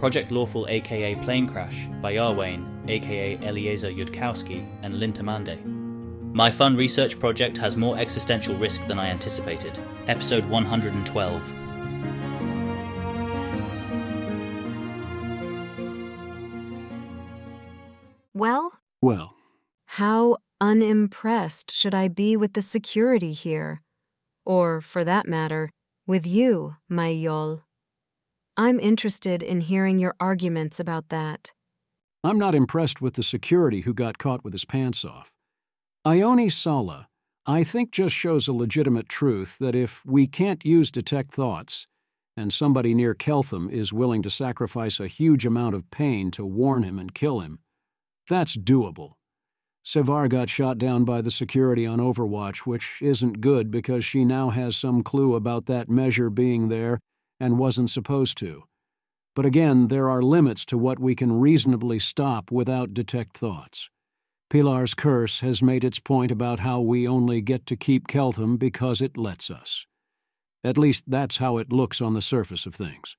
Project Lawful aka Planecrash by Iarwain aka Eliezer Yudkowsky and Lintamande. My fun research project has more existential risk than I anticipated. Episode 112. Well, Well, how unimpressed should I be with the security here? Or, for that matter, with you, my Yol? I'm interested in hearing your arguments about that. I'm not impressed with the security who got caught with his pants off. Ione Sala, I think, just shows a legitimate truth that if we can't use detect thoughts, and somebody near Keltham is willing to sacrifice a huge amount of pain to warn him and kill him, that's doable. Sevar got shot down by the security on Overwatch, which isn't good because she now has some clue about that measure being there and wasn't supposed to. But again, there are limits to what we can reasonably stop without detect thoughts. Pilar's curse has made its point about how we only get to keep Keltham because it lets us. At least that's how it looks on the surface of things.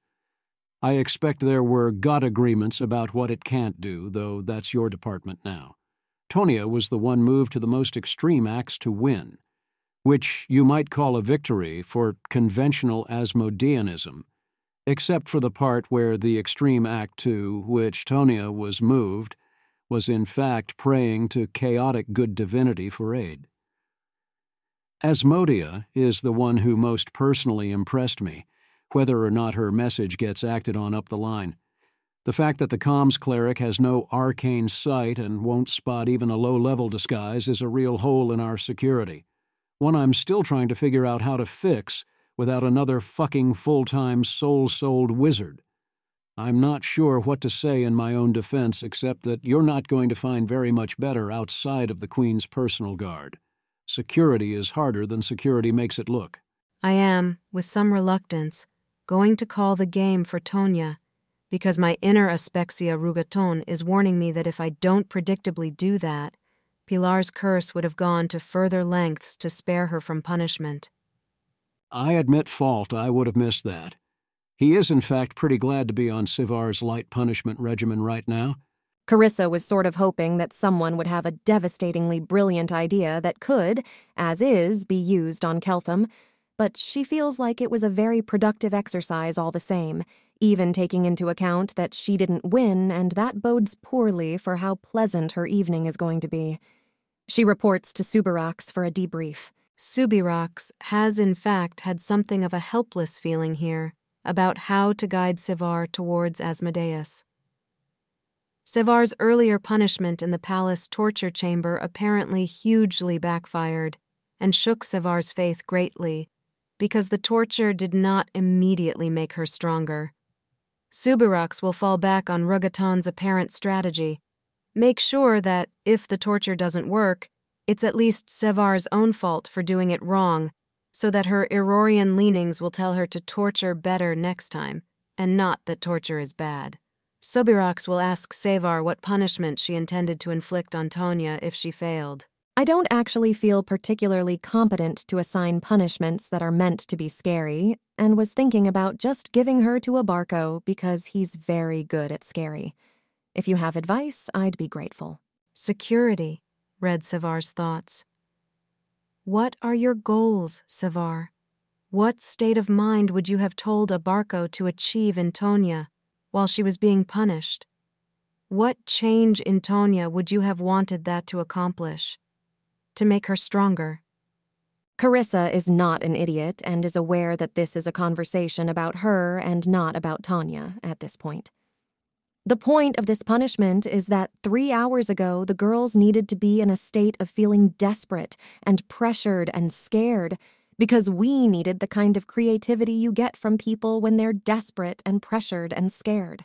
I expect there were God agreements about what it can't do, though that's your department now. Tonia was the one moved to the most extreme acts to win, which you might call a victory for conventional Asmodeanism, except for the part where the extreme act to which Tonia was moved was in fact praying to chaotic good divinity for aid. Asmodia is the one who most personally impressed me, whether or not her message gets acted on up the line. The fact that the comms cleric has no arcane sight and won't spot even a low level disguise is a real hole in our security. One I'm still trying to figure out how to fix without another fucking full time soul souled wizard. I'm not sure what to say in my own defense except that you're not going to find very much better outside of the Queen's personal guard. Security is harder than security makes it look. I am, with some reluctance, going to call the game for Tonia, because my inner Aspexia Rugatonn is warning me that if I don't predictably do that, Pilar's curse would have gone to further lengths to spare her from punishment. I admit fault, I would have missed that. He is, in fact, pretty glad to be on Sevar's light punishment regimen right now. Carissa was sort of hoping that someone would have a devastatingly brilliant idea that could, as is, be used on Keltham, but she feels like it was a very productive exercise all the same, even taking into account that she didn't win, and that bodes poorly for how pleasant her evening is going to be. She reports to Subirachs for a debrief. Subirachs has, in fact, had something of a helpless feeling here about how to guide Sevar towards Asmodeus. Sevar's earlier punishment in the palace torture chamber apparently hugely backfired and shook Sevar's faith greatly because the torture did not immediately make her stronger. Subirachs will fall back on Rugatonn's apparent strategy. Make sure that, if the torture doesn't work, it's at least Sevar's own fault for doing it wrong, so that her Aurorian leanings will tell her to torture better next time, and not that torture is bad. Subirachs will ask Sevar what punishment she intended to inflict on Tonia if she failed. I don't actually feel particularly competent to assign punishments that are meant to be scary, and was thinking about just giving her to Abarco because he's very good at scary. If you have advice, I'd be grateful. Security, read Sevar's thoughts. What are your goals, Sevar? What state of mind would you have told Abarco to achieve in Tonia while she was being punished? What change in Tonia would you have wanted that to accomplish? To make her stronger? Carissa is not an idiot and is aware that this is a conversation about her and not about Tonia at this point. The point of this punishment is that three hours ago, the girls needed to be in a state of feeling desperate and pressured and scared because we needed the kind of creativity you get from people when they're desperate and pressured and scared.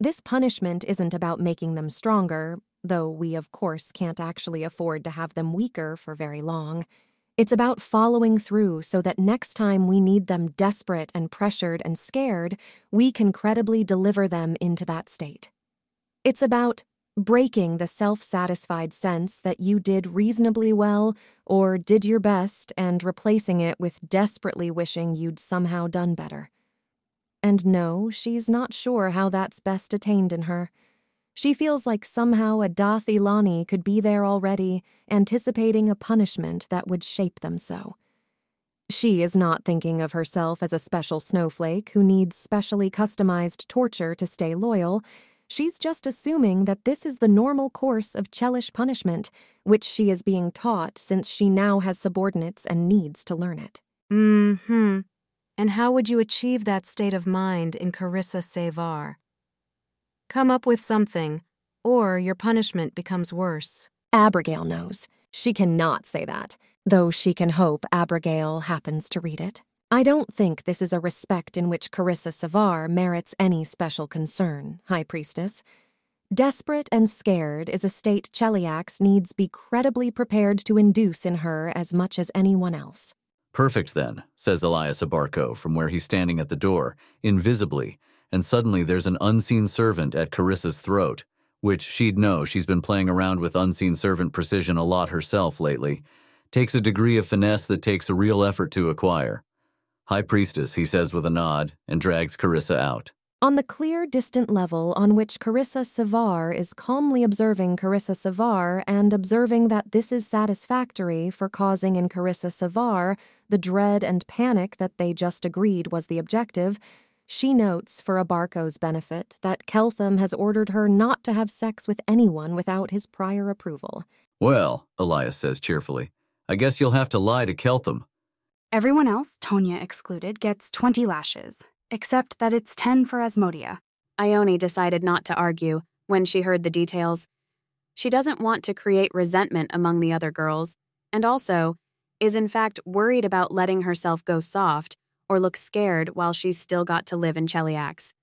This punishment isn't about making them stronger, though we, of course, can't actually afford to have them weaker for very long. It's about following through so that next time we need them desperate and pressured and scared, we can credibly deliver them into that state. It's about breaking the self satisfied sense that you did reasonably well or did your best and replacing it with desperately wishing you'd somehow done better. And no, she's not sure how that's best attained in her. She feels like somehow a Dath Ilani could be there already, anticipating a punishment that would shape them so. She is not thinking of herself as a special snowflake who needs specially customized torture to stay loyal. She's just assuming that this is the normal course of Chelish punishment, which she is being taught since she now has subordinates and needs to learn it. Mm hmm. And how would you achieve that state of mind in Carissa Sevar? Come up with something, or your punishment becomes worse. Abrogail knows. She cannot say that, though she can hope Abrogail happens to read it. I don't think this is a respect in which Carissa Sevar merits any special concern, High Priestess. Desperate and scared is a state Cheliax needs be credibly prepared to induce in her as much as anyone else. Perfect, then, says Elias Abarco from where he's standing at the door, invisibly, and suddenly there's an unseen servant at Carissa's throat, which she'd know she's been playing around with unseen servant precision a lot herself lately. Takes a degree of finesse that takes a real effort to acquire. High Priestess, he says with a nod, and drags Carissa out. On the clear, distant level on which Carissa Sevar is calmly observing Carissa Sevar and observing that this is satisfactory for causing in Carissa Sevar the dread and panic that they just agreed was the objective, she notes, for Abarco's benefit, that Keltham has ordered her not to have sex with anyone without his prior approval. Well, Elias says cheerfully, I guess you'll have to lie to Keltham. Everyone else, Tonia excluded, gets 20 lashes, except that it's 10 for Asmodia. Ione decided not to argue when she heard the details. She doesn't want to create resentment among the other girls, and also is in fact worried about letting herself go soft or look scared while she's still got to live in Cheliax.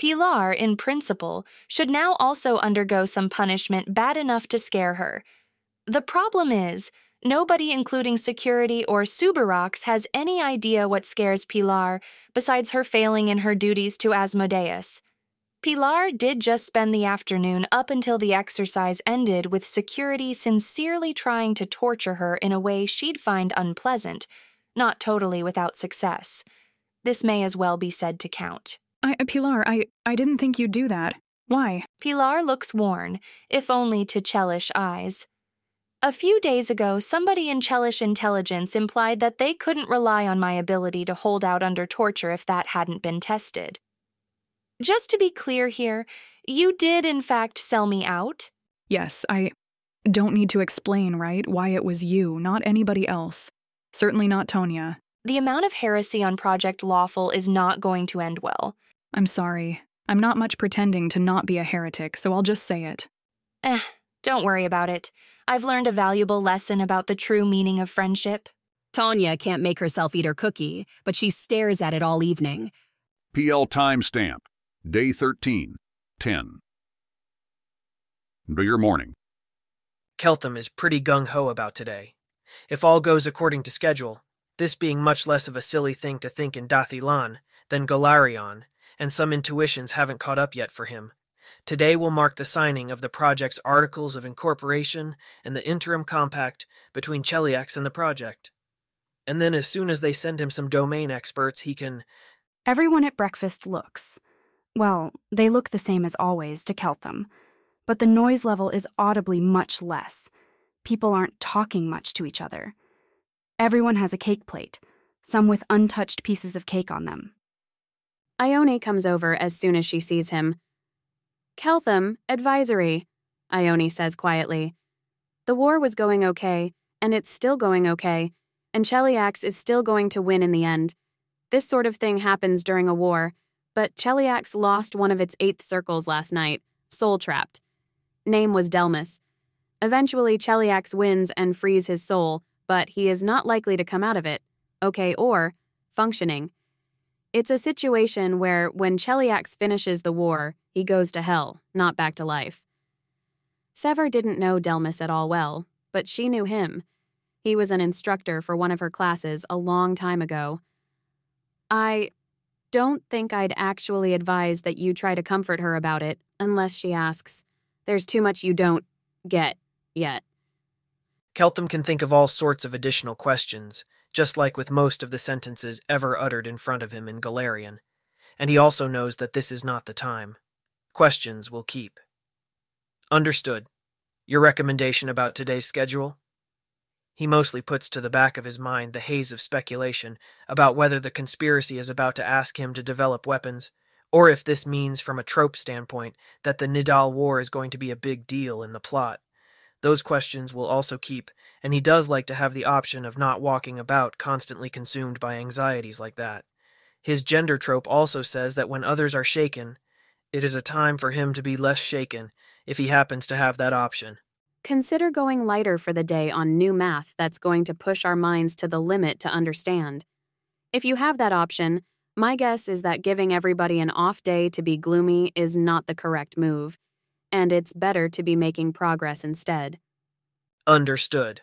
Pilar, in principle, should now also undergo some punishment bad enough to scare her. The problem is, nobody, including security or Subirachs, has any idea what scares Pilar besides her failing in her duties to Asmodeus. Pilar did just spend the afternoon up until the exercise ended with security sincerely trying to torture her in a way she'd find unpleasant not totally without success. This may as well be said to count. I, uh, Pilar, I, I didn't think you'd do that. Why? Pilar looks worn, if only to Chelish eyes. A few days ago, somebody in Chelish intelligence implied that they couldn't rely on my ability to hold out under torture if that hadn't been tested. Just to be clear here, you did in fact sell me out? Yes, I don't need to explain, right, why it was you, not anybody else. Certainly not Tonia. The amount of heresy on Project Lawful is not going to end well. I'm sorry. I'm not much pretending to not be a heretic, so I'll just say it. Eh, don't worry about it. I've learned a valuable lesson about the true meaning of friendship. Tonia can't make herself eat her cookie, but she stares at it all evening. PL timestamp, day 13, 10. Do your morning. Keltham is pretty gung ho about today. If all goes according to schedule, this being much less of a silly thing to think in Dath Ilan than Golarion, and some intuitions haven't caught up yet for him. Today will mark the signing of the project's Articles of Incorporation and the interim compact between Cheliax and the project. And then, as soon as they send him some domain experts, he can. Everyone at breakfast looks. Well, they look the same as always to Keltham, but the noise level is audibly much less people aren't talking much to each other. Everyone has a cake plate, some with untouched pieces of cake on them. Ione comes over as soon as she sees him. Keltham, advisory, Ione says quietly. The war was going okay, and it's still going okay, and Cheliax is still going to win in the end. This sort of thing happens during a war, but Cheliax lost one of its eighth circles last night, soul trapped. Name was Delmas. Eventually, Cheliax wins and frees his soul, but he is not likely to come out of it, okay or functioning. It's a situation where when Cheliax finishes the war, he goes to hell, not back to life. Sevar didn't know Delmas at all well, but she knew him. He was an instructor for one of her classes a long time ago. I don't think I'd actually advise that you try to comfort her about it unless she asks. There's too much you don't get yet. Keltham can think of all sorts of additional questions, just like with most of the sentences ever uttered in front of him in Golarion. and he also knows that this is not the time. Questions will keep. Understood. Your recommendation about today's schedule? He mostly puts to the back of his mind the haze of speculation about whether the conspiracy is about to ask him to develop weapons, or if this means, from a trope standpoint, that the Nidal War is going to be a big deal in the plot. Those questions will also keep, and he does like to have the option of not walking about constantly consumed by anxieties like that. His gender trope also says that when others are shaken, it is a time for him to be less shaken if he happens to have that option. Consider going lighter for the day on new math that's going to push our minds to the limit to understand. If you have that option, my guess is that giving everybody an off day to be gloomy is not the correct move and it's better to be making progress instead. Understood.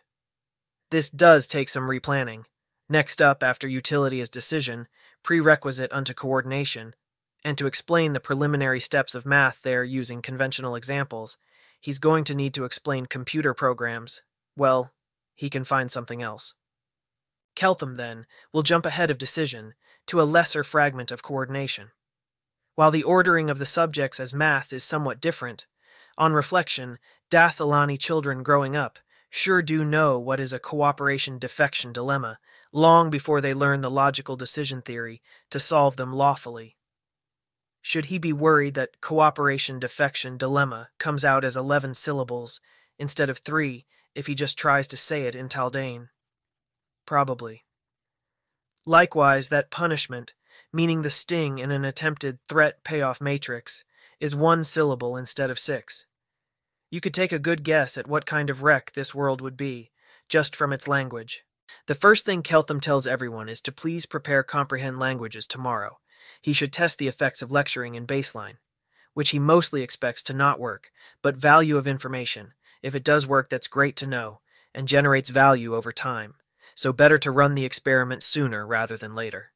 This does take some replanning. Next up, after utility is decision, prerequisite unto coordination, and to explain the preliminary steps of math there using conventional examples, he's going to need to explain computer programs. Well, he can find something else. Keltham, then, will jump ahead of decision to a lesser fragment of coordination. While the ordering of the subjects as math is somewhat different, on reflection, Dath Ilani children growing up sure do know what is a cooperation defection dilemma long before they learn the logical decision theory to solve them lawfully. Should he be worried that cooperation defection dilemma comes out as 11 syllables instead of 3 if he just tries to say it in Taldane? Probably. Likewise, that punishment, meaning the sting in an attempted threat payoff matrix, is one syllable instead of six. You could take a good guess at what kind of wreck this world would be, just from its language. The first thing Keltham tells everyone is to please prepare comprehend languages tomorrow. He should test the effects of lecturing in baseline, which he mostly expects to not work, but value of information. If it does work, that's great to know, and generates value over time. So better to run the experiment sooner rather than later.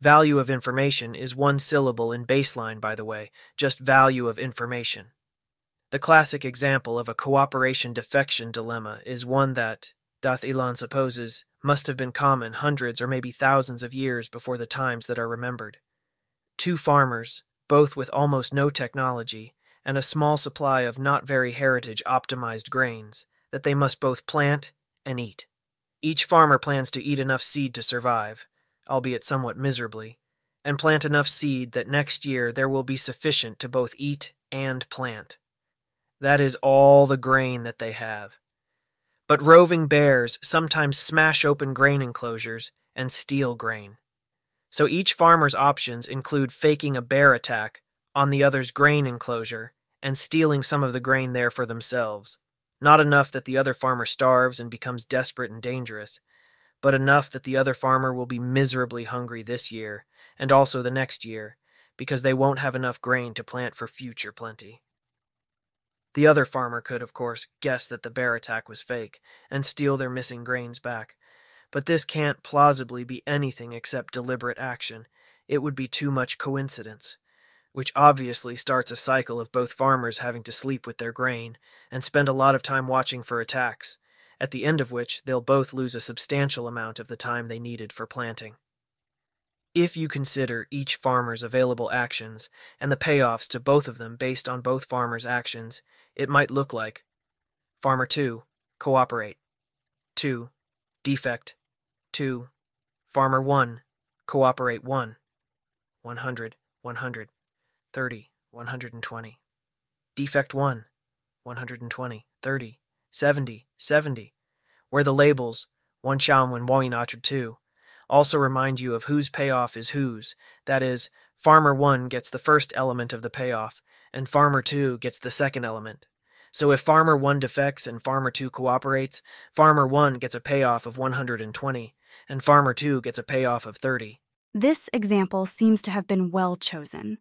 Value of information is one syllable in baseline, by the way, just value of information. The classic example of a cooperation defection dilemma is one that, Dath Ilan supposes, must have been common hundreds or maybe thousands of years before the times that are remembered. Two farmers, both with almost no technology, and a small supply of not very heritage optimized grains, that they must both plant and eat. Each farmer plans to eat enough seed to survive, albeit somewhat miserably, and plant enough seed that next year there will be sufficient to both eat and plant. That is all the grain that they have. But roving bears sometimes smash open grain enclosures and steal grain. So each farmer's options include faking a bear attack on the other's grain enclosure and stealing some of the grain there for themselves. Not enough that the other farmer starves and becomes desperate and dangerous, but enough that the other farmer will be miserably hungry this year and also the next year because they won't have enough grain to plant for future plenty. The other farmer could, of course, guess that the bear attack was fake and steal their missing grains back. But this can't plausibly be anything except deliberate action. It would be too much coincidence. Which obviously starts a cycle of both farmers having to sleep with their grain and spend a lot of time watching for attacks, at the end of which they'll both lose a substantial amount of the time they needed for planting. If you consider each farmer's available actions and the payoffs to both of them based on both farmers' actions, it might look like Farmer 2, cooperate. 2, defect. 2, Farmer 1, cooperate 1. 100, 100, 30, 120. Defect 1, 120, 30, 70, 70, where the labels, 1 Shaum when Wainatra 2, also remind you of whose payoff is whose. That is, Farmer 1 gets the first element of the payoff, and Farmer 2 gets the second element. So if Farmer 1 defects and Farmer 2 cooperates, Farmer 1 gets a payoff of 120, and Farmer 2 gets a payoff of 30. This example seems to have been well chosen.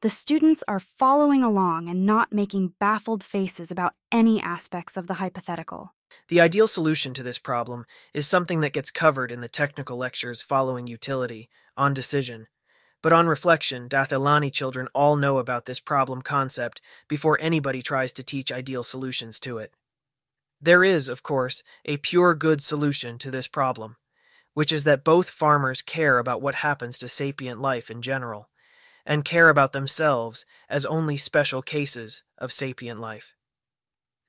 The students are following along and not making baffled faces about any aspects of the hypothetical. The ideal solution to this problem is something that gets covered in the technical lectures following utility, on decision, but on reflection, Dath Ilani children all know about this problem concept before anybody tries to teach ideal solutions to it. There is, of course, a pure good solution to this problem. which is that both farmers care about what happens to sapient life in general, and care about themselves as only special cases of sapient life.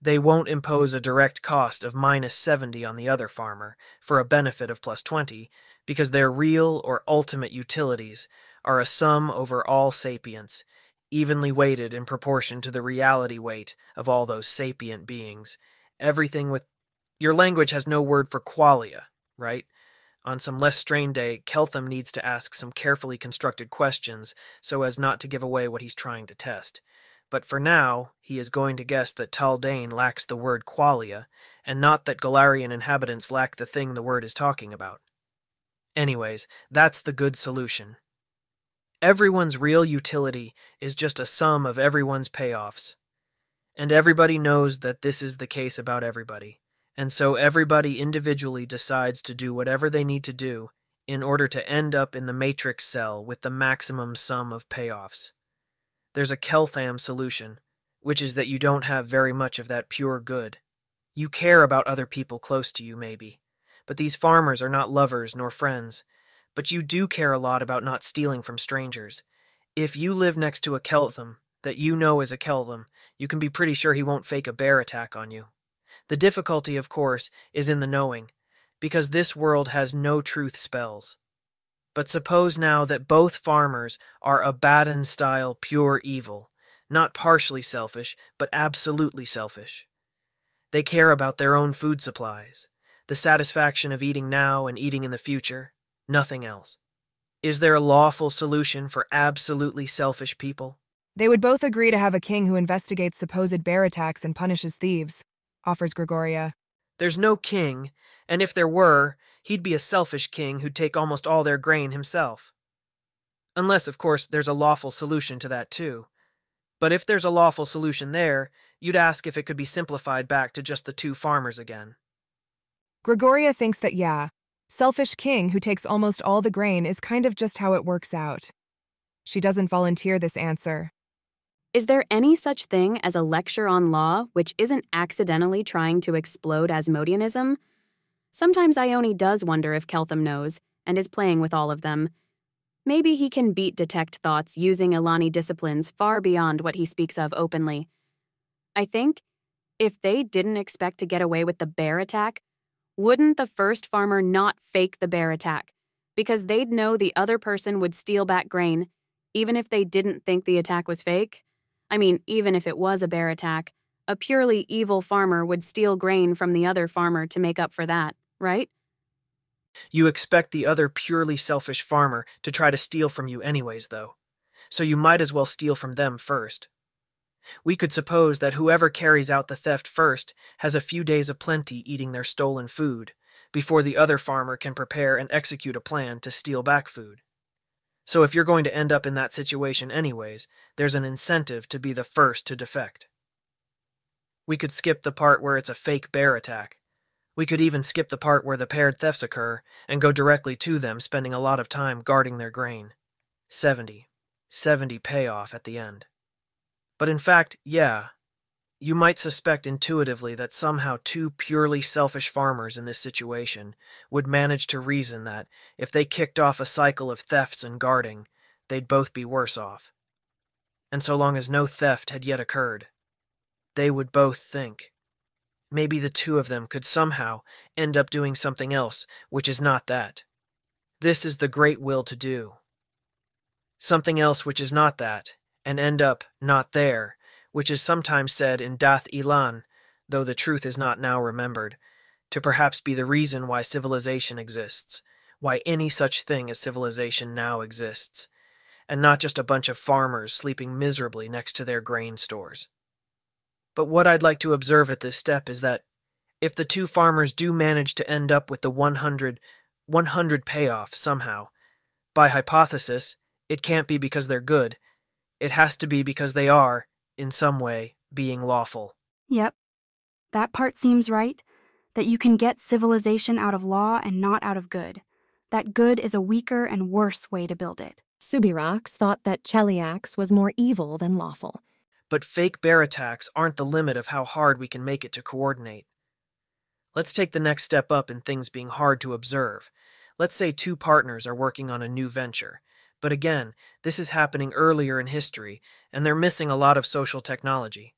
They won't impose a direct cost of minus 70 on the other farmer for a benefit of plus 20 because their real or ultimate utilities are a sum over all sapience, evenly weighted in proportion to the reality weight of all those sapient beings. Everything with. Your language has no word for qualia, right? On some less strained day, Keltham needs to ask some carefully constructed questions so as not to give away what he's trying to test. But for now, he is going to guess that Taldane lacks the word qualia, and not that Golarion inhabitants lack the thing the word is talking about. Anyways, that's the good solution. Everyone's real utility is just a sum of everyone's payoffs. And everybody knows that this is the case about everybody. And so everybody individually decides to do whatever they need to do in order to end up in the matrix cell with the maximum sum of payoffs there's a Keltham solution, which is that you don't have very much of that pure good. You care about other people close to you, maybe, but these farmers are not lovers nor friends. But you do care a lot about not stealing from strangers. If you live next to a Keltham that you know is a Keltham, you can be pretty sure he won't fake a bear attack on you. The difficulty, of course, is in the knowing, because this world has no truth spells. But suppose now that both farmers are Abaddon style pure evil, not partially selfish, but absolutely selfish. They care about their own food supplies, the satisfaction of eating now and eating in the future, nothing else. Is there a lawful solution for absolutely selfish people? They would both agree to have a king who investigates supposed bear attacks and punishes thieves, offers Gregoria. There's no king, and if there were, he'd be a selfish king who'd take almost all their grain himself. Unless, of course, there's a lawful solution to that too. But if there's a lawful solution there, you'd ask if it could be simplified back to just the two farmers again. Gregoria thinks that yeah, selfish king who takes almost all the grain is kind of just how it works out. She doesn't volunteer this answer. Is there any such thing as a lecture on law which isn't accidentally trying to explode Asmodeanism? Sometimes Ione does wonder if Keltham knows and is playing with all of them. Maybe he can beat detect thoughts using Ilani disciplines far beyond what he speaks of openly. I think if they didn't expect to get away with the bear attack, wouldn't the first farmer not fake the bear attack? Because they'd know the other person would steal back grain, even if they didn't think the attack was fake? I mean, even if it was a bear attack, a purely evil farmer would steal grain from the other farmer to make up for that right? You expect the other purely selfish farmer to try to steal from you anyways, though, so you might as well steal from them first. We could suppose that whoever carries out the theft first has a few days of plenty eating their stolen food before the other farmer can prepare and execute a plan to steal back food. So if you're going to end up in that situation anyways, there's an incentive to be the first to defect. We could skip the part where it's a fake bear attack we could even skip the part where the paired thefts occur and go directly to them spending a lot of time guarding their grain. 70. 70 payoff at the end. But in fact, yeah, you might suspect intuitively that somehow two purely selfish farmers in this situation would manage to reason that if they kicked off a cycle of thefts and guarding, they'd both be worse off. And so long as no theft had yet occurred, they would both think maybe the two of them could somehow end up doing something else, which is not that. This is the great will to do. Something else which is not that, and end up not there, which is sometimes said in Dath Ilan, though the truth is not now remembered, to perhaps be the reason why civilization exists, why any such thing as civilization now exists, and not just a bunch of farmers sleeping miserably next to their grain stores. But what I'd like to observe at this step is that if the two farmers do manage to end up with the 100, 100 payoff somehow, by hypothesis, it can't be because they're good. It has to be because they are, in some way, being lawful. Yep. That part seems right. That you can get civilization out of law and not out of good. That good is a weaker and worse way to build it. Subirax thought that Cheliax was more evil than lawful. But fake bear attacks aren't the limit of how hard we can make it to coordinate. Let's take the next step up in things being hard to observe. Let's say two partners are working on a new venture. But again, this is happening earlier in history, and they're missing a lot of social technology.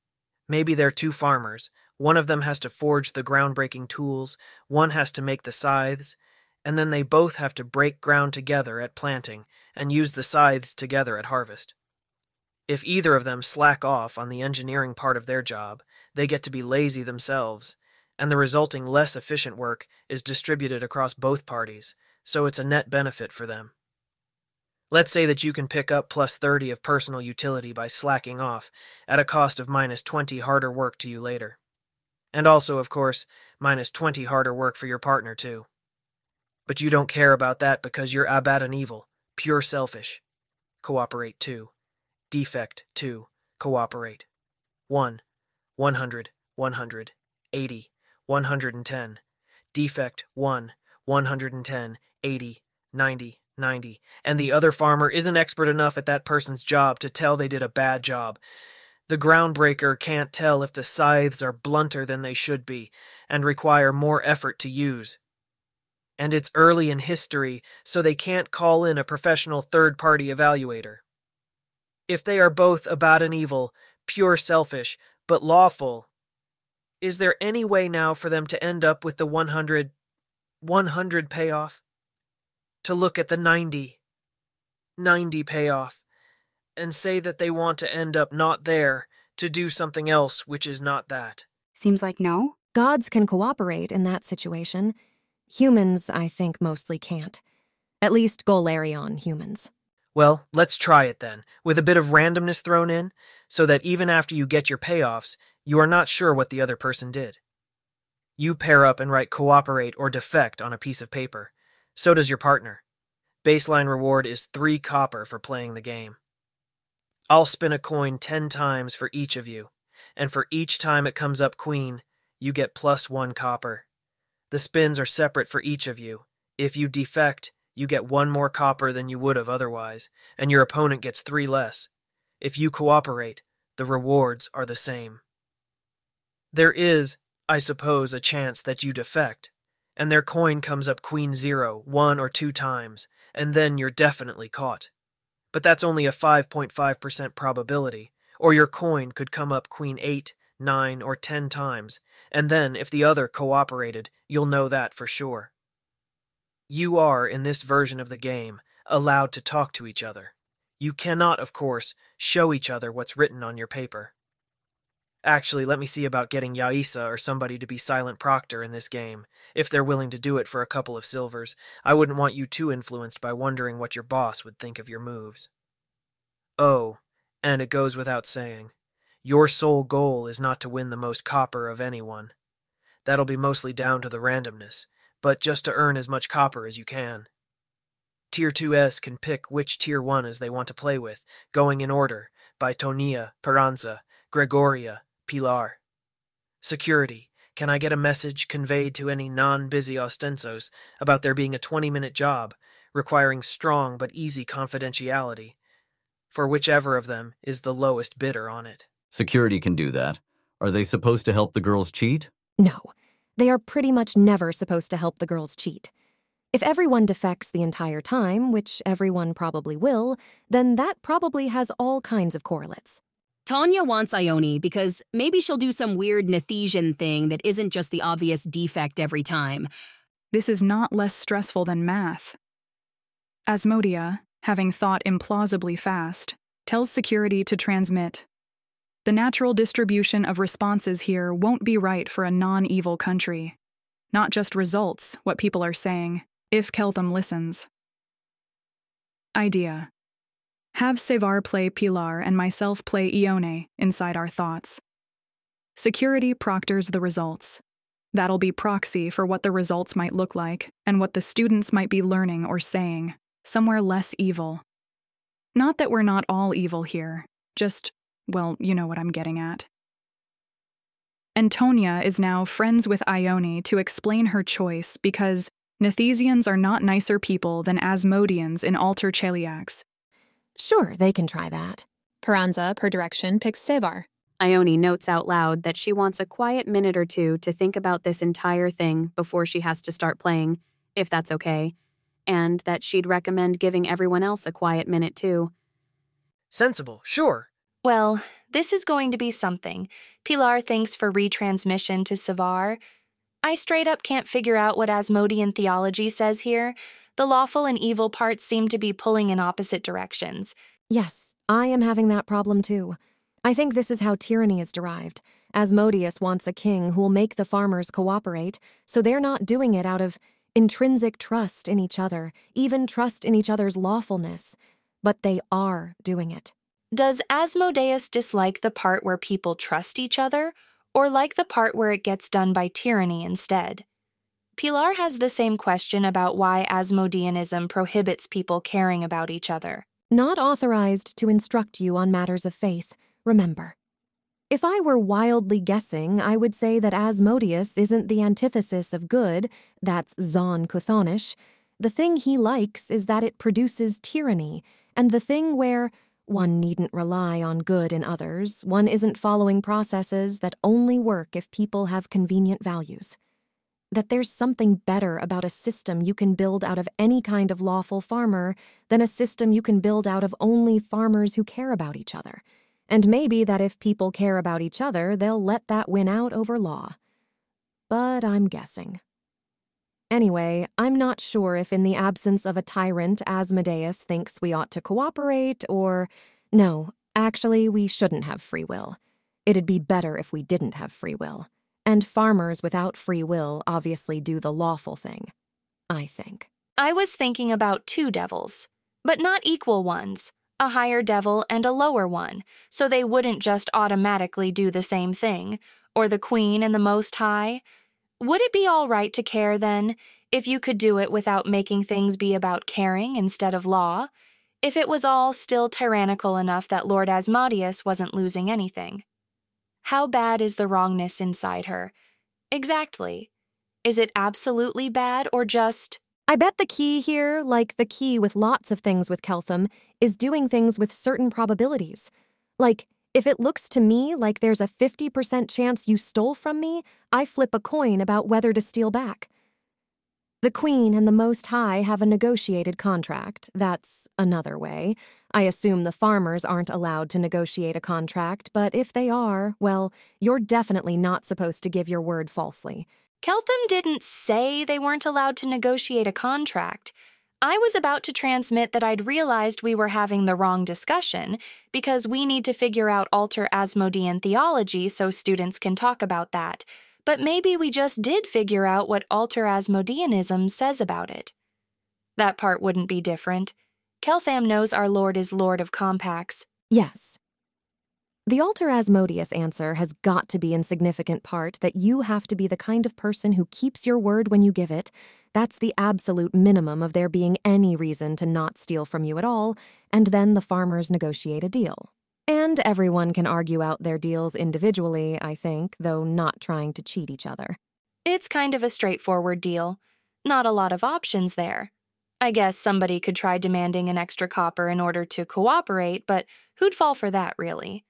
Maybe they're two farmers. One of them has to forge the groundbreaking tools, one has to make the scythes, and then they both have to break ground together at planting and use the scythes together at harvest. If either of them slack off on the engineering part of their job, they get to be lazy themselves, and the resulting less efficient work is distributed across both parties, so it's a net benefit for them. Let's say that you can pick up plus 30 of personal utility by slacking off, at a cost of minus 20 harder work to you later. And also, of course, minus 20 harder work for your partner, too. But you don't care about that because you're Abaddon evil, pure selfish. Cooperate 2. Defect 2. Cooperate. 1. 100, 100, 80, 110. Defect 1. 110, 80, 90, 90. And the other farmer isn't expert enough at that person's job to tell they did a bad job. The groundbreaker can't tell if the scythes are blunter than they should be and require more effort to use and it's early in history, so they can't call in a professional third party evaluator. If they are both Abaddon evil, pure selfish, but lawful, is there any way now for them to end up with the 100, 100 payoff? To look at the 90, 90 payoff, and say that they want to end up not there, to do something else which is not that? Seems like no. Gods can cooperate in that situation. Humans, I think, mostly can't. At least Golarion humans. Well, let's try it then, with a bit of randomness thrown in, so that even after you get your payoffs, you are not sure what the other person did. You pair up and write cooperate or defect on a piece of paper. So does your partner. Baseline reward is three copper for playing the game. I'll spin a coin ten times for each of you, and for each time it comes up queen, you get plus one copper. The spins are separate for each of you. If you defect, you get one more copper than you would have otherwise, and your opponent gets three less. If you cooperate, the rewards are the same. There is, I suppose, a chance that you defect, and their coin comes up queen zero one or two times, and then you're definitely caught. But that's only a 5.5% probability, or your coin could come up queen eight, nine, or ten times, and then if the other cooperated, you'll know that for sure. You are, in this version of the game, allowed to talk to each other. You cannot, of course, show each other what's written on your paper. Actually, let me see about getting Yaisa or somebody to be Silent Proctor in this game, if they're willing to do it for a couple of silvers. I wouldn't want you too influenced by wondering what your boss would think of your moves. Oh, and it goes without saying, your sole goal is not to win the most copper of anyone. That'll be mostly down to the randomness, but just to earn as much copper as you can. Tier 2S can pick which Tier 1s they want to play with, going in order, by Tonia, Peranza, Gregoria, Pilar. Security. Can I get a message conveyed to any non busy ostensos about there being a 20 minute job, requiring strong but easy confidentiality, for whichever of them is the lowest bidder on it? Security can do that. Are they supposed to help the girls cheat? No. They are pretty much never supposed to help the girls cheat. If everyone defects the entire time, which everyone probably will, then that probably has all kinds of correlates. Tonia wants Ione because maybe she'll do some weird Nethysian thing that isn't just the obvious defect every time. This is not less stressful than math. Asmodia, having thought implausibly fast, tells security to transmit the natural distribution of responses here won't be right for a non evil country. Not just results, what people are saying, if Keltham listens. Idea Have Sevar play Pilar and myself play Ione inside our thoughts. Security proctors the results. That'll be proxy for what the results might look like and what the students might be learning or saying, somewhere less evil. Not that we're not all evil here, just well, you know what I'm getting at. Antonia is now friends with Ione to explain her choice because Nethysians are not nicer people than Asmodians in Alter Cheliax. Sure, they can try that. Peranza, per direction, picks Sevar. Ione notes out loud that she wants a quiet minute or two to think about this entire thing before she has to start playing, if that's okay. and that she'd recommend giving everyone else a quiet minute too. Sensible, sure. Well, this is going to be something. Pilar thinks for retransmission to Sevar. I straight up can't figure out what Asmodean theology says here. The lawful and evil parts seem to be pulling in opposite directions. Yes, I am having that problem too. I think this is how tyranny is derived. Asmodeus wants a king who'll make the farmers cooperate, so they're not doing it out of intrinsic trust in each other, even trust in each other's lawfulness, but they are doing it. Does Asmodeus dislike the part where people trust each other, or like the part where it gets done by tyranny instead? Pilar has the same question about why Asmodeanism prohibits people caring about each other. Not authorized to instruct you on matters of faith, remember. If I were wildly guessing, I would say that Asmodeus isn't the antithesis of good, that's Zon Kuthonish. The thing he likes is that it produces tyranny, and the thing where one needn't rely on good in others, one isn't following processes that only work if people have convenient values. That there's something better about a system you can build out of any kind of lawful farmer than a system you can build out of only farmers who care about each other and maybe that if people care about each other, they'll let that win out over law. But I'm guessing. Anyway, I'm not sure if in the absence of a tyrant, Asmodeus thinks we ought to cooperate, or. No, actually, we shouldn't have free will. It'd be better if we didn't have free will. And farmers without free will obviously do the lawful thing. I think. I was thinking about two devils, but not equal ones a higher devil and a lower one, so they wouldn't just automatically do the same thing, or the queen and the most high. Would it be all right to care then, if you could do it without making things be about caring instead of law? If it was all still tyrannical enough that Lord Asmodeus wasn't losing anything? How bad is the wrongness inside her? Exactly. Is it absolutely bad or just I bet the key here, like the key with lots of things with Keltham, is doing things with certain probabilities. Like, if it looks to me like there's a 50% chance you stole from me, I flip a coin about whether to steal back. The Queen and the Most High have a negotiated contract. That's another way. I assume the farmers aren't allowed to negotiate a contract, but if they are, well, you're definitely not supposed to give your word falsely. Keltham didn't say they weren't allowed to negotiate a contract. I was about to transmit that I'd realized we were having the wrong discussion because we need to figure out alter Asmodean theology so students can talk about that. But maybe we just did figure out what alter Asmodeanism says about it. That part wouldn't be different. Keltham knows our Lord is Lord of Compacts. Yes, the alter Asmodeus answer has got to be in significant part that you have to be the kind of person who keeps your word when you give it. That's the absolute minimum of there being any reason to not steal from you at all, and then the farmers negotiate a deal. And everyone can argue out their deals individually, I think, though not trying to cheat each other. It's kind of a straightforward deal. Not a lot of options there. I guess somebody could try demanding an extra copper in order to cooperate, but who'd fall for that, really?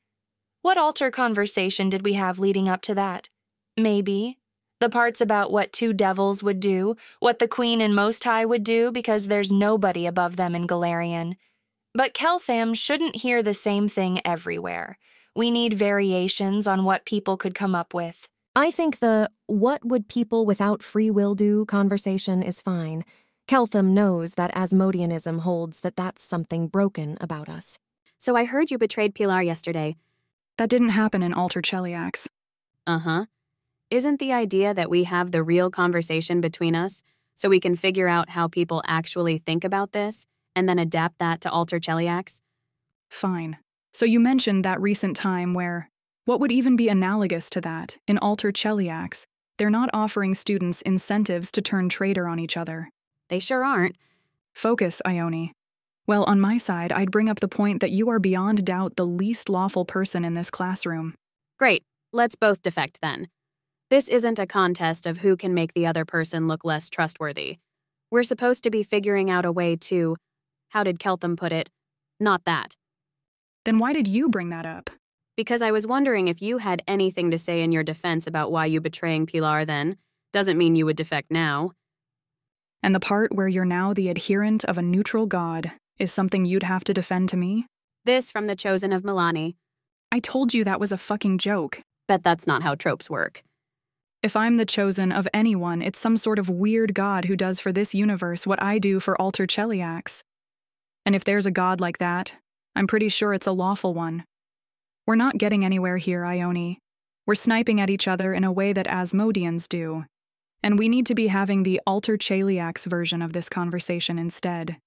What alter conversation did we have leading up to that? Maybe. The parts about what two devils would do, what the Queen and Most High would do because there's nobody above them in Golarion. But Keltham shouldn't hear the same thing everywhere. We need variations on what people could come up with. I think the what would people without free will do conversation is fine. Keltham knows that Asmodeanism holds that that's something broken about us. So I heard you betrayed Pilar yesterday. That didn't happen in Alter Cheliax. Uh huh. Isn't the idea that we have the real conversation between us so we can figure out how people actually think about this and then adapt that to Alter Cheliax? Fine. So you mentioned that recent time where, what would even be analogous to that, in Alter Cheliax, they're not offering students incentives to turn traitor on each other. They sure aren't. Focus, Ione. Well, on my side, I'd bring up the point that you are beyond doubt the least lawful person in this classroom. Great. Let's both defect then. This isn't a contest of who can make the other person look less trustworthy. We're supposed to be figuring out a way to, how did Keltham put it? Not that. Then why did you bring that up? Because I was wondering if you had anything to say in your defense about why you betraying Pilar then. Doesn't mean you would defect now. And the part where you're now the adherent of a neutral god is something you'd have to defend to me? This from the chosen of Milani. I told you that was a fucking joke. Bet that's not how tropes work. If I'm the chosen of anyone, it's some sort of weird god who does for this universe what I do for Alter Cheliax. And if there's a god like that, I'm pretty sure it's a lawful one. We're not getting anywhere here, Ione. We're sniping at each other in a way that Asmodeans do. And we need to be having the Alter Cheliax version of this conversation instead.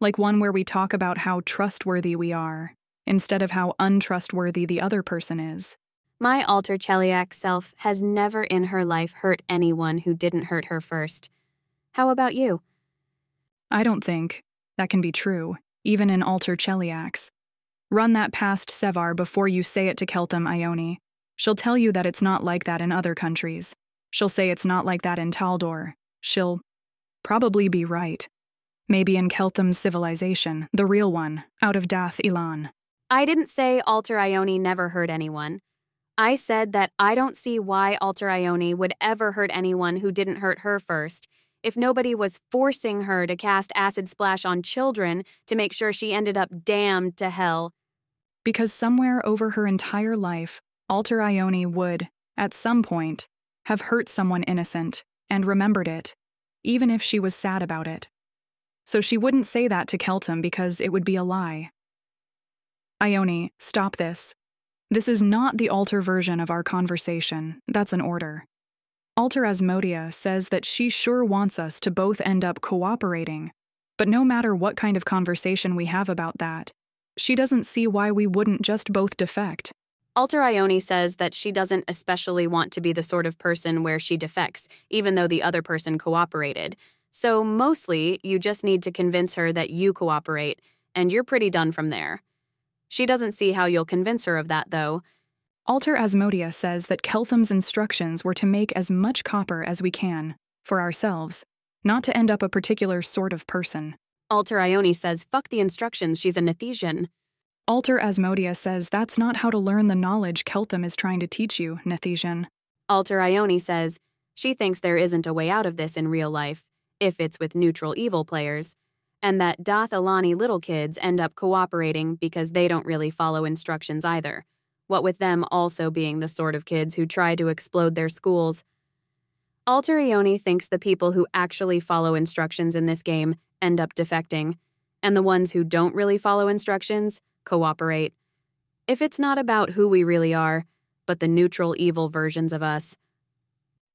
Like one where we talk about how trustworthy we are, instead of how untrustworthy the other person is. My Alter Cheliax self has never in her life hurt anyone who didn't hurt her first. How about you? I don't think that can be true, even in Alter Cheliax. Run that past Sevar before you say it to Keltham Ione. She'll tell you that it's not like that in other countries. She'll say it's not like that in Taldor. She'll probably be right. Maybe in Keltham's civilization, the real one, out of Dath Ilan. I didn't say Alter Ione never hurt anyone. I said that I don't see why Alter Ione would ever hurt anyone who didn't hurt her first, if nobody was forcing her to cast Acid Splash on children to make sure she ended up damned to hell because somewhere over her entire life, Alter Ione would, at some point, have hurt someone innocent and remembered it, even if she was sad about it. So she wouldn't say that to Keltham because it would be a lie. Ione, stop this. This is not the Alter version of our conversation. That's an order. Alter Asmodia says that she sure wants us to both end up cooperating, but no matter what kind of conversation we have about that, she doesn't see why we wouldn't just both defect. Alter Ione says that she doesn't especially want to be the sort of person where she defects, even though the other person cooperated. So, mostly, you just need to convince her that you cooperate, and you're pretty done from there. She doesn't see how you'll convince her of that, though. Alter Asmodia says that Keltham's instructions were to make as much copper as we can, for ourselves, not to end up a particular sort of person. Alter Ione says, fuck the instructions, she's a Nethysian. Alter Asmodia says that's not how to learn the knowledge Keltham is trying to teach you, Nethysian. Alter Ione says, she thinks there isn't a way out of this in real life, if it's with neutral evil players, and that Dath Ilani little kids end up cooperating because they don't really follow instructions either, what with them also being the sort of kids who try to explode their schools. Alter Ione thinks the people who actually follow instructions in this game end up defecting, and the ones who don't really follow instructions cooperate. If it's not about who we really are, but the neutral evil versions of us.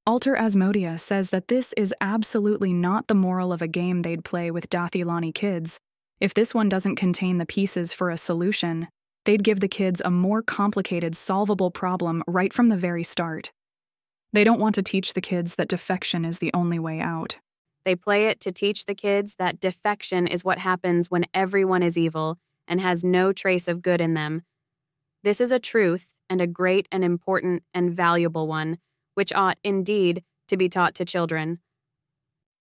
Alter Asmodia says that this is absolutely not the moral of a game they'd play with Dath Ilani kids. If this one doesn't contain the pieces for a solution, they'd give the kids a more complicated, solvable problem right from the very start. They don't want to teach the kids that defection is the only way out. They play it to teach the kids that defection is what happens when everyone is evil and has no trace of good in them. This is a truth, and a great and important and valuable one, which ought, indeed, to be taught to children.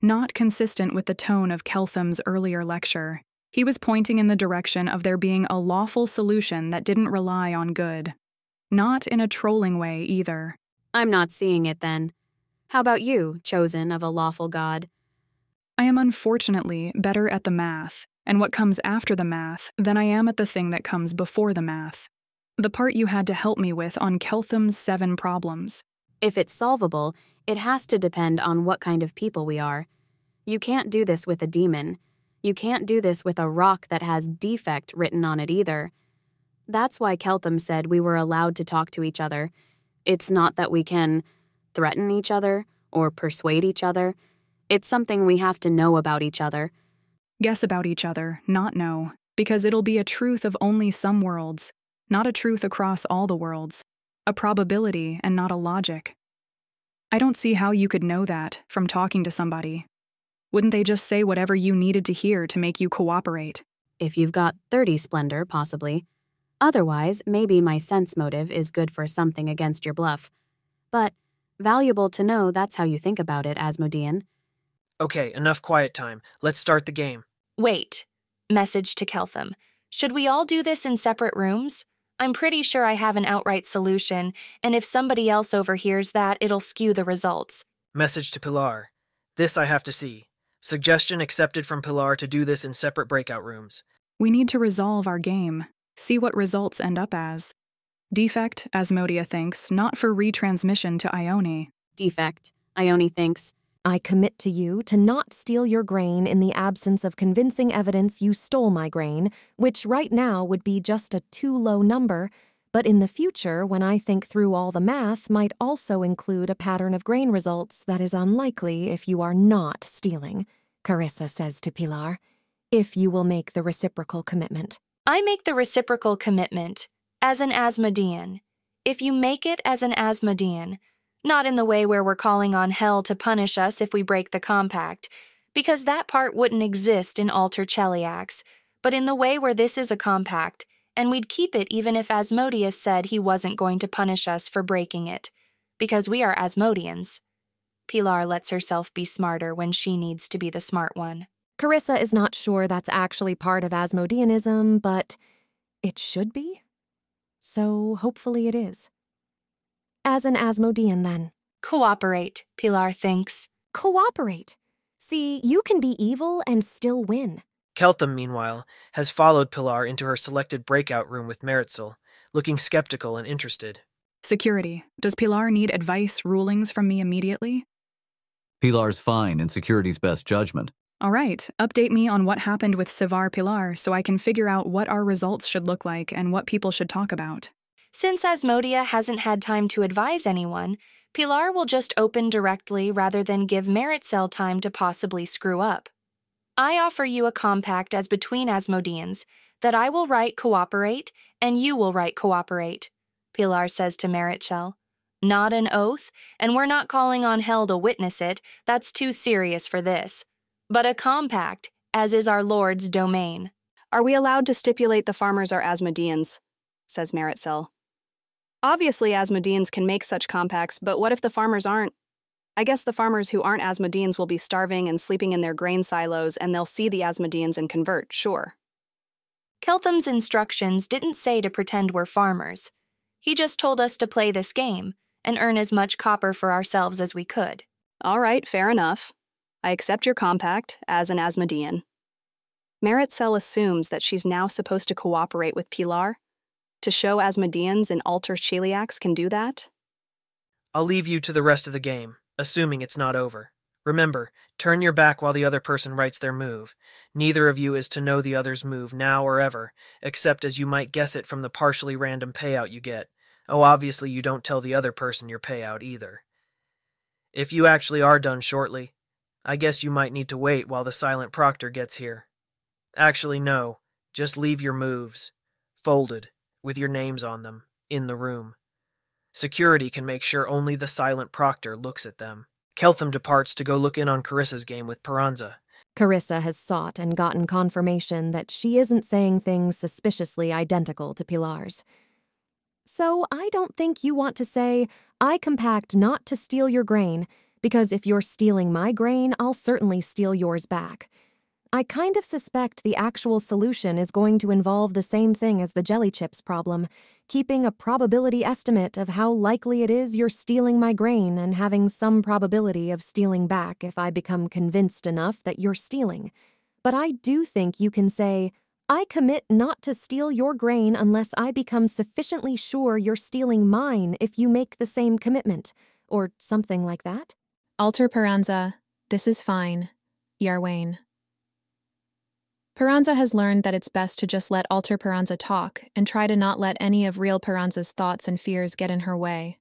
Not consistent with the tone of Keltham's earlier lecture, he was pointing in the direction of there being a lawful solution that didn't rely on good. Not in a trolling way, either. I'm not seeing it then. How about you, chosen of a lawful God? I am unfortunately better at the math and what comes after the math than I am at the thing that comes before the math. The part you had to help me with on Keltham's seven problems. If it's solvable, it has to depend on what kind of people we are. You can't do this with a demon. You can't do this with a rock that has defect written on it either. That's why Keltham said we were allowed to talk to each other. It's not that we can threaten each other or persuade each other. It's something we have to know about each other. Guess about each other, not know, because it'll be a truth of only some worlds, not a truth across all the worlds, a probability and not a logic. I don't see how you could know that from talking to somebody. Wouldn't they just say whatever you needed to hear to make you cooperate? If you've got 30 splendor, possibly. Otherwise, maybe my sense motive is good for something against your bluff. But valuable to know that's how you think about it, Asmodean. Okay, enough quiet time. Let's start the game. Wait. Message to Keltham. Should we all do this in separate rooms? I'm pretty sure I have an outright solution, and if somebody else overhears that, it'll skew the results. Message to Pilar. This I have to see. Suggestion accepted from Pilar to do this in separate breakout rooms. We need to resolve our game, see what results end up as. Defect, Asmodia thinks, not for retransmission to Ione. Defect, Ione thinks. I commit to you to not steal your grain in the absence of convincing evidence you stole my grain, which right now would be just a too low number, but in the future, when I think through all the math, might also include a pattern of grain results that is unlikely if you are not stealing, Carissa says to Pilar, if you will make the reciprocal commitment. I make the reciprocal commitment as an Asmodean. If you make it as an Asmodean, not in the way where we're calling on hell to punish us if we break the compact, because that part wouldn't exist in Alter Cheliax, but in the way where this is a compact, and we'd keep it even if Asmodeus said he wasn't going to punish us for breaking it, because we are Asmodeans. Pilar lets herself be smarter when she needs to be the smart one. Carissa is not sure that's actually part of Asmodeanism, but it should be. So hopefully it is as an Asmodean, then. Cooperate, Pilar thinks. Cooperate. See, you can be evil and still win. Keltham, meanwhile, has followed Pilar into her selected breakout room with Meritxell, looking skeptical and interested. Security. Does Pilar need advice, rulings from me immediately? Pilar's fine in security's best judgment. All right, update me on what happened with Sevar Pilar so I can figure out what our results should look like and what people should talk about. Since Asmodia hasn't had time to advise anyone, Pilar will just open directly rather than give Meritxell time to possibly screw up. I offer you a compact as between Asmodeans that I will write cooperate and you will write cooperate, Pilar says to Meritxell. Not an oath, and we're not calling on Hell to witness it, that's too serious for this. But a compact, as is our Lord's domain. Are we allowed to stipulate the farmers are Asmodeans? says Meritxell. Obviously, Asmodeans can make such compacts, but what if the farmers aren't? I guess the farmers who aren't Asmodeans will be starving and sleeping in their grain silos, and they'll see the Asmodeans and convert, sure. Keltham's instructions didn't say to pretend we're farmers. He just told us to play this game and earn as much copper for ourselves as we could. All right, fair enough. I accept your compact as an Asmodean. Meritxell assumes that she's now supposed to cooperate with Pilar, to show Asmodeans and Alter Cheliax can do that? I'll leave you to the rest of the game, assuming it's not over. Remember, turn your back while the other person writes their move. Neither of you is to know the other's move now or ever, except as you might guess it from the partially random payout you get. Oh, obviously, you don't tell the other person your payout either. If you actually are done shortly, I guess you might need to wait while the silent proctor gets here. Actually, no, just leave your moves. Folded with your names on them, in the room. Security can make sure only the silent proctor looks at them. Keltham departs to go look in on Carissa's game with Peranza. Carissa has sought and gotten confirmation that she isn't saying things suspiciously identical to Pilar's. So I don't think you want to say, I compact not to steal your grain, because if you're stealing my grain, I'll certainly steal yours back. I kind of suspect the actual solution is going to involve the same thing as the jelly chips problem keeping a probability estimate of how likely it is you're stealing my grain and having some probability of stealing back if I become convinced enough that you're stealing. But I do think you can say, I commit not to steal your grain unless I become sufficiently sure you're stealing mine if you make the same commitment, or something like that. Alter Peranza, this is fine. Iarwain. Peranza has learned that it's best to just let Alter Peranza talk and try to not let any of real Peranza's thoughts and fears get in her way.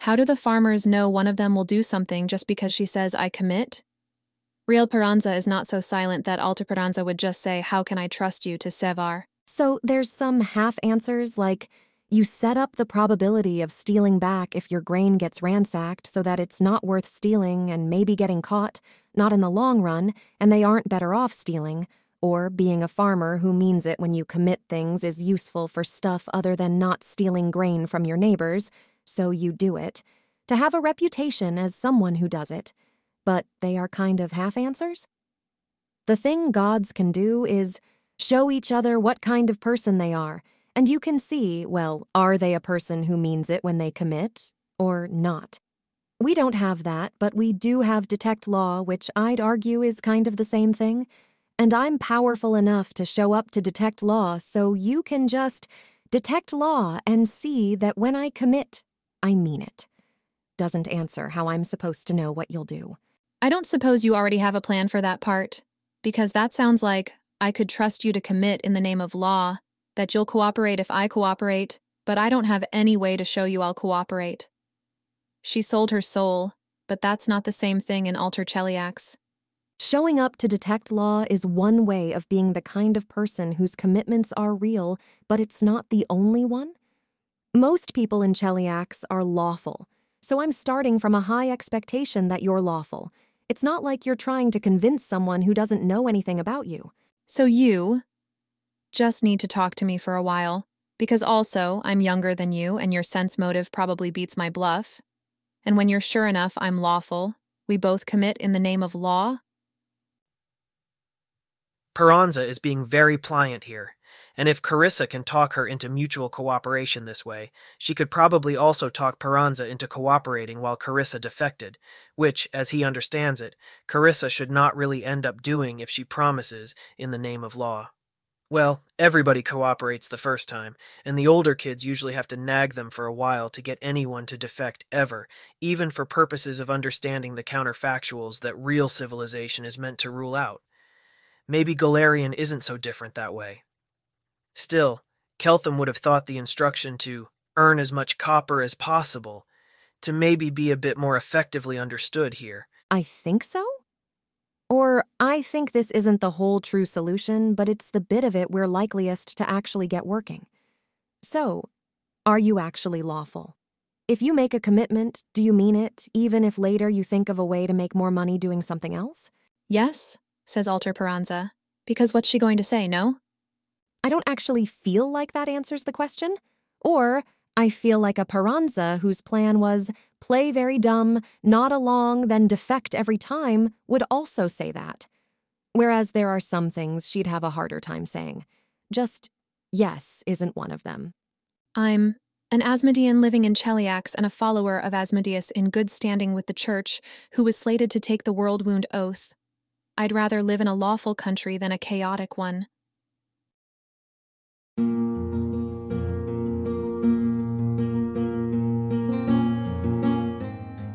How do the farmers know one of them will do something just because she says, I commit? Real Peranza is not so silent that Alter Peranza would just say, How can I trust you to Sevar? So there's some half answers like, you set up the probability of stealing back if your grain gets ransacked so that it's not worth stealing and maybe getting caught, not in the long run, and they aren't better off stealing. Or being a farmer who means it when you commit things is useful for stuff other than not stealing grain from your neighbors, so you do it. To have a reputation as someone who does it. But they are kind of half answers? The thing gods can do is show each other what kind of person they are and you can see, well, are they a person who means it when they commit or not? We don't have that, but we do have detect law, which I'd argue is kind of the same thing. And I'm powerful enough to show up to detect law, so you can just detect law and see that when I commit, I mean it. Doesn't answer how I'm supposed to know what you'll do. I don't suppose you already have a plan for that part, because that sounds like I could trust you to commit in the name of law, that you'll cooperate if I cooperate, but I don't have any way to show you I'll cooperate. She sold her soul, but that's not the same thing in Alter Cheliax. Showing up to detect law is one way of being the kind of person whose commitments are real, but it's not the only one. Most people in Cheliax are lawful, so I'm starting from a high expectation that you're lawful. It's not like you're trying to convince someone who doesn't know anything about you. So you just need to talk to me for a while, because also I'm younger than you and your sense motive probably beats my bluff. And when you're sure enough I'm lawful, we both commit in the name of law? Peranza is being very pliant here, and if Carissa can talk her into mutual cooperation this way, she could probably also talk Peranza into cooperating while Carissa defected, which, as he understands it, Carissa should not really end up doing if she promises in the name of law. Well, everybody cooperates the first time, and the older kids usually have to nag them for a while to get anyone to defect ever, even for purposes of understanding the counterfactuals that real civilization is meant to rule out. Maybe Golarion isn't so different that way. Still, Keltham would have thought the instruction to earn as much copper as possible to maybe be a bit more effectively understood here. I think so? Or, I think this isn't the whole true solution, but it's the bit of it we're likeliest to actually get working. So, are you actually lawful? If you make a commitment, do you mean it, even if later you think of a way to make more money doing something else? Yes, says Alter Peranza. Because what's she going to say, no? I don't actually feel like that answers the question. Or, I feel like a Peranza whose plan was play very dumb, nod along, then defect every time would also say that. Whereas there are some things she'd have a harder time saying. Just yes isn't one of them. I'm an Asmodean living in Cheliax and a follower of Asmodeus in good standing with the Church, who was slated to take the world wound oath. I'd rather live in a lawful country than a chaotic one.